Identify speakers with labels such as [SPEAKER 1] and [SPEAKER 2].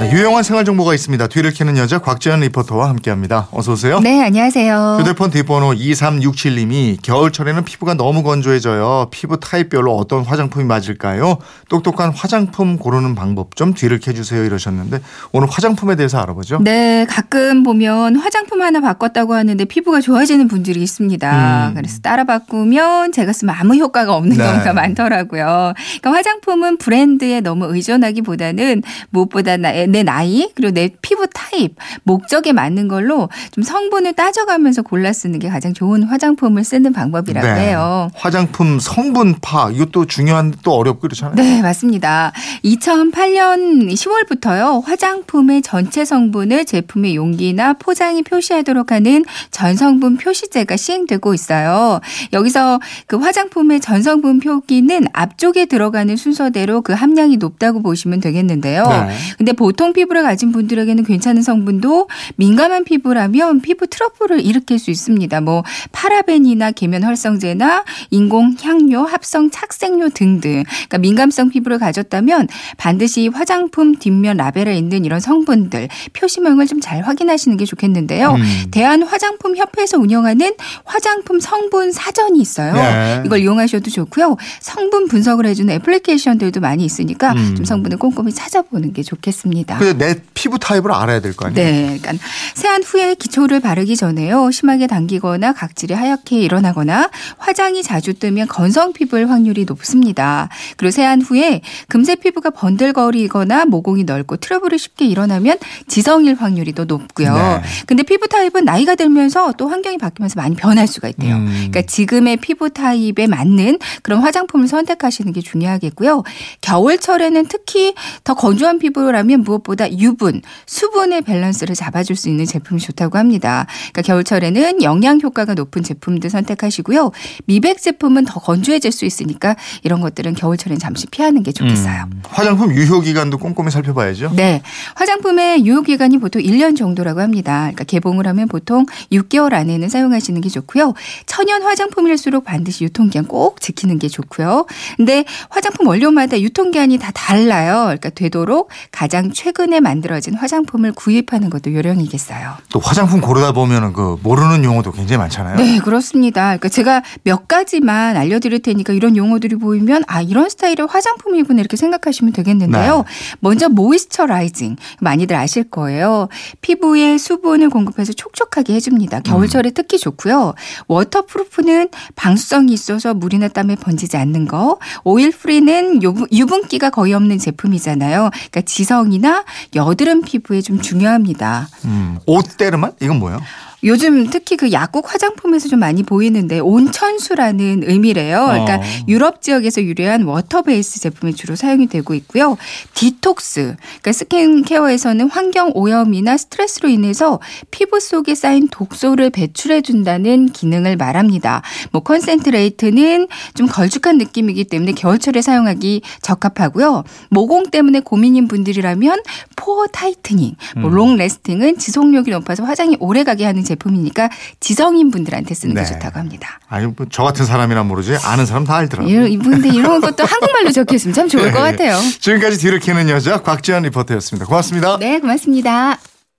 [SPEAKER 1] 유용한 생활 정보가 있습니다. 뒤를 캐는 여자 곽지연 리포터와 함께합니다. 어서 오세요.
[SPEAKER 2] 네, 안녕하세요.
[SPEAKER 1] 휴대폰 뒷번호 2367님이 겨울철에는 피부가 너무 건조해져요. 피부 타입별로 어떤 화장품이 맞을까요? 똑똑한 화장품 고르는 방법 좀 뒤를 캐주세요 이러셨는데 오늘 화장품에 대해서 알아보죠.
[SPEAKER 2] 네, 가끔 보면 화장품 하나 바꿨다고 하는데 피부가 좋아지는 분들이 있습니다.
[SPEAKER 1] 음.
[SPEAKER 2] 그래서 따라 바꾸면 제가 쓰면 아무 효과가 없는
[SPEAKER 1] 네.
[SPEAKER 2] 경우가 많더라고요. 그러니까 화장품은 브랜드에 너무 의존하기보다는 무엇보다 나, 내 나이 그리고 내 피부 타입, 목적에 맞는 걸로 좀 성분을 따져가면서 골라 쓰는 게 가장 좋은 화장품을 쓰는 방법이라고 해요.
[SPEAKER 1] 네. 화장품 성분 파 이것도 중요한데 또 어렵고 그렇잖아요.
[SPEAKER 2] 네, 맞습니다. 2008년 10월부터요, 화장품의 전체 성분을 제품의 용기나 포장에 표시하도록 하는 전성분 표시제가 시행되고 있어요. 여기서 그 화장품의 전성분 표기는 앞쪽에 들어가는 순서대로 그 함량이 높다고 보시면 되겠는데요.
[SPEAKER 1] 네.
[SPEAKER 2] 근데 보통 피부를 가진 분들에게는 괜찮은 성분도 민감한 피부라면 피부 트러블을 일으킬 수 있습니다. 뭐 파라벤이나 계면 활성제나 인공 향료, 합성 착색료 등등. 그러니까 민감성 피부를 가졌다면 반드시 화장품 뒷면 라벨에 있는 이런 성분들 표시명을 좀 잘 확인하시는 게 좋겠는데요.
[SPEAKER 1] 음.
[SPEAKER 2] 대한 화장품 협회에서 운영하는 화장품 성분 사전이 있어요.
[SPEAKER 1] 네.
[SPEAKER 2] 이걸 이용하셔도 좋고요. 성분 분석을 해주는 애플리케이션들도 많이 있으니까
[SPEAKER 1] 음.
[SPEAKER 2] 좀 성분을 꼼꼼히 찾아보는 게 좋겠습니다.
[SPEAKER 1] 근데 내 피부 타입을 알아야 될 거 아니에요?
[SPEAKER 2] 네, 그러니까 세안 후에 기초를 바르기 전에요. 심하게 당기거나 각질이 하얗게 일어나거나 화장이 자주 뜨면 건성 피부일 확률이 높습니다. 그리고 세안 후에 금세 피부가 번들거리거나 모공이 넓고 트러블이 쉽게 일어나면 지성일 확률이 더 높고요.
[SPEAKER 1] 네.
[SPEAKER 2] 근데 피부 타입은 나이가 들면서 또 환경이 바뀌면서 많이 변할 수가 있대요.
[SPEAKER 1] 음.
[SPEAKER 2] 그러니까 지금의 피부 타입에 맞는 그런 화장품을 선택하시는 게 중요하겠고요. 겨울철에는 특히 더 건조한 피부라면 무엇 보다 유분, 수분의 밸런스를 잡아줄 수 있는 제품이 좋다고 합니다. 그러니까 겨울철에는 영양 효과가 높은 제품들 선택하시고요. 미백 제품은 더 건조해질 수 있으니까 이런 것들은 겨울철엔 잠시 피하는 게 좋겠어요.
[SPEAKER 1] 음. 화장품 유효 기간도 꼼꼼히 살펴봐야죠.
[SPEAKER 2] 네. 화장품의 유효 기간이 보통 1년 정도라고 합니다. 그러니까 개봉을 하면 보통 6개월 안에는 사용하시는 게 좋고요. 천연 화장품일수록 반드시 유통기한 꼭 지키는 게 좋고요. 근데 화장품 원료마다 유통기한이 다 달라요. 그러니까 되도록 가장 최 근에 만들어진 화장품을 구입하는 것도 요령이겠어요.
[SPEAKER 1] 또 화장품 고르다 보면은 그 모르는 용어도 굉장히 많잖아요.
[SPEAKER 2] 네, 그렇습니다. 그러니까 제가 몇 가지만 알려드릴 테니까 이런 용어들이 보이면 아 이런 스타일의 화장품이구나 이렇게 생각하시면 되겠는데요. 먼저 모이스처라이징 많이들 아실 거예요. 피부에 수분을 공급해서 촉촉하게 해줍니다. 겨울철에 특히 좋고요. waterproof는 방수성이 있어서 물이나 땀에 번지지 않는 거. oil free는 유분- 유분기가 거의 없는 제품이잖아요. 그러니까 지성이나 여드름 피부에 좀 중요합니다.
[SPEAKER 1] 음. eau thermale 이건 뭐예요?
[SPEAKER 2] 요즘 특히 그 약국 화장품에서 좀 많이 보이는데 온천수라는 의미래요. 그러니까
[SPEAKER 1] 어.
[SPEAKER 2] 유럽 지역에서 유래한 water base 제품이 주로 사용이 되고 있고요. 디톡스, 그러니까 스킨케어에서는 환경 오염이나 스트레스로 인해서 피부 속에 쌓인 독소를 배출해 준다는 기능을 말합니다. 뭐 concentrate는 좀 걸쭉한 느낌이기 때문에 겨울철에 사용하기 적합하고요. 모공 때문에 고민인 분들이라면 pore tightening, 뭐
[SPEAKER 1] 음.
[SPEAKER 2] long lasting은 지속력이 높아서 화장이 오래 가게 하는 제품이니까 지성인 분들한테 쓰는 게
[SPEAKER 1] 네.
[SPEAKER 2] 좋다고 합니다.
[SPEAKER 1] 아니 뭐 저 같은 사람이나 모르지 아는 사람 다 알더라고요.
[SPEAKER 2] 이분들 이런 것도 한국말로 적혀 있으면 참 좋을 것
[SPEAKER 1] 네.
[SPEAKER 2] 같아요.
[SPEAKER 1] 지금까지 뒤를 캐는 여자 곽지연 리포터였습니다. 고맙습니다.
[SPEAKER 2] 네, 고맙습니다.